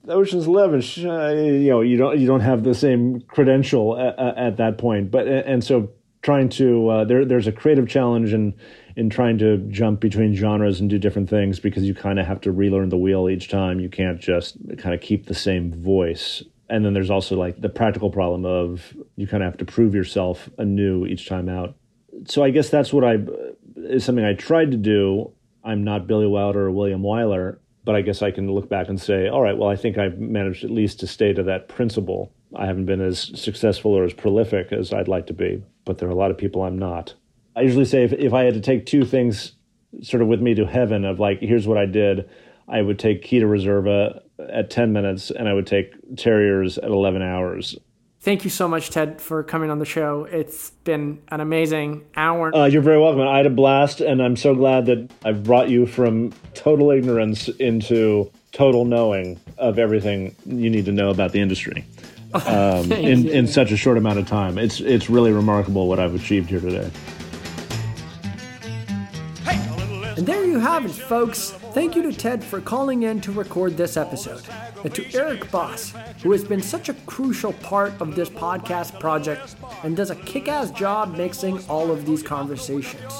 Ocean's Eleven, you know, you don't you don't have the same credential at, at that point. But and so trying to uh, there there's a creative challenge in in trying to jump between genres and do different things because you kind of have to relearn the wheel each time. You can't just kind of keep the same voice. And then there's also like the practical problem of you kind of have to prove yourself anew each time out. So I guess that's what I is something I tried to do. I'm not Billy Wilder or William Wyler, but I guess I can look back and say, all right, well, I think I've managed at least to stay to that principle. I haven't been as successful or as prolific as I'd like to be, but there are a lot of people I'm not. I usually say if, if I had to take two things sort of with me to heaven of like, here's what I did, I would take to Reserva at 10 minutes and I would take Terriers at 11 hours. Thank you so much, Ted, for coming on the show. It's been an amazing hour. Uh, you're very welcome. I had a blast, and I'm so glad that I've brought you from total ignorance into total knowing of everything you need to know about the industry um, in, in such a short amount of time. It's, it's really remarkable what I've achieved here today. And there you have it, folks. Thank you to Ted for calling in to record this episode, and to Eric Boss, who has been such a crucial part of this podcast project and does a kick ass job mixing all of these conversations.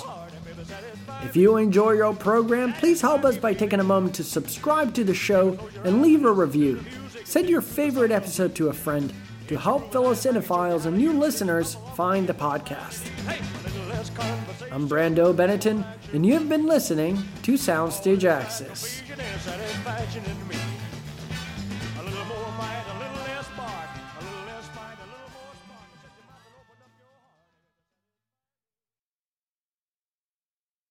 If you enjoy our program, please help us by taking a moment to subscribe to the show and leave a review. Send your favorite episode to a friend to help fellow cinephiles and new listeners find the podcast. I'm Brando Benetton, and you have been listening to Soundstage Access.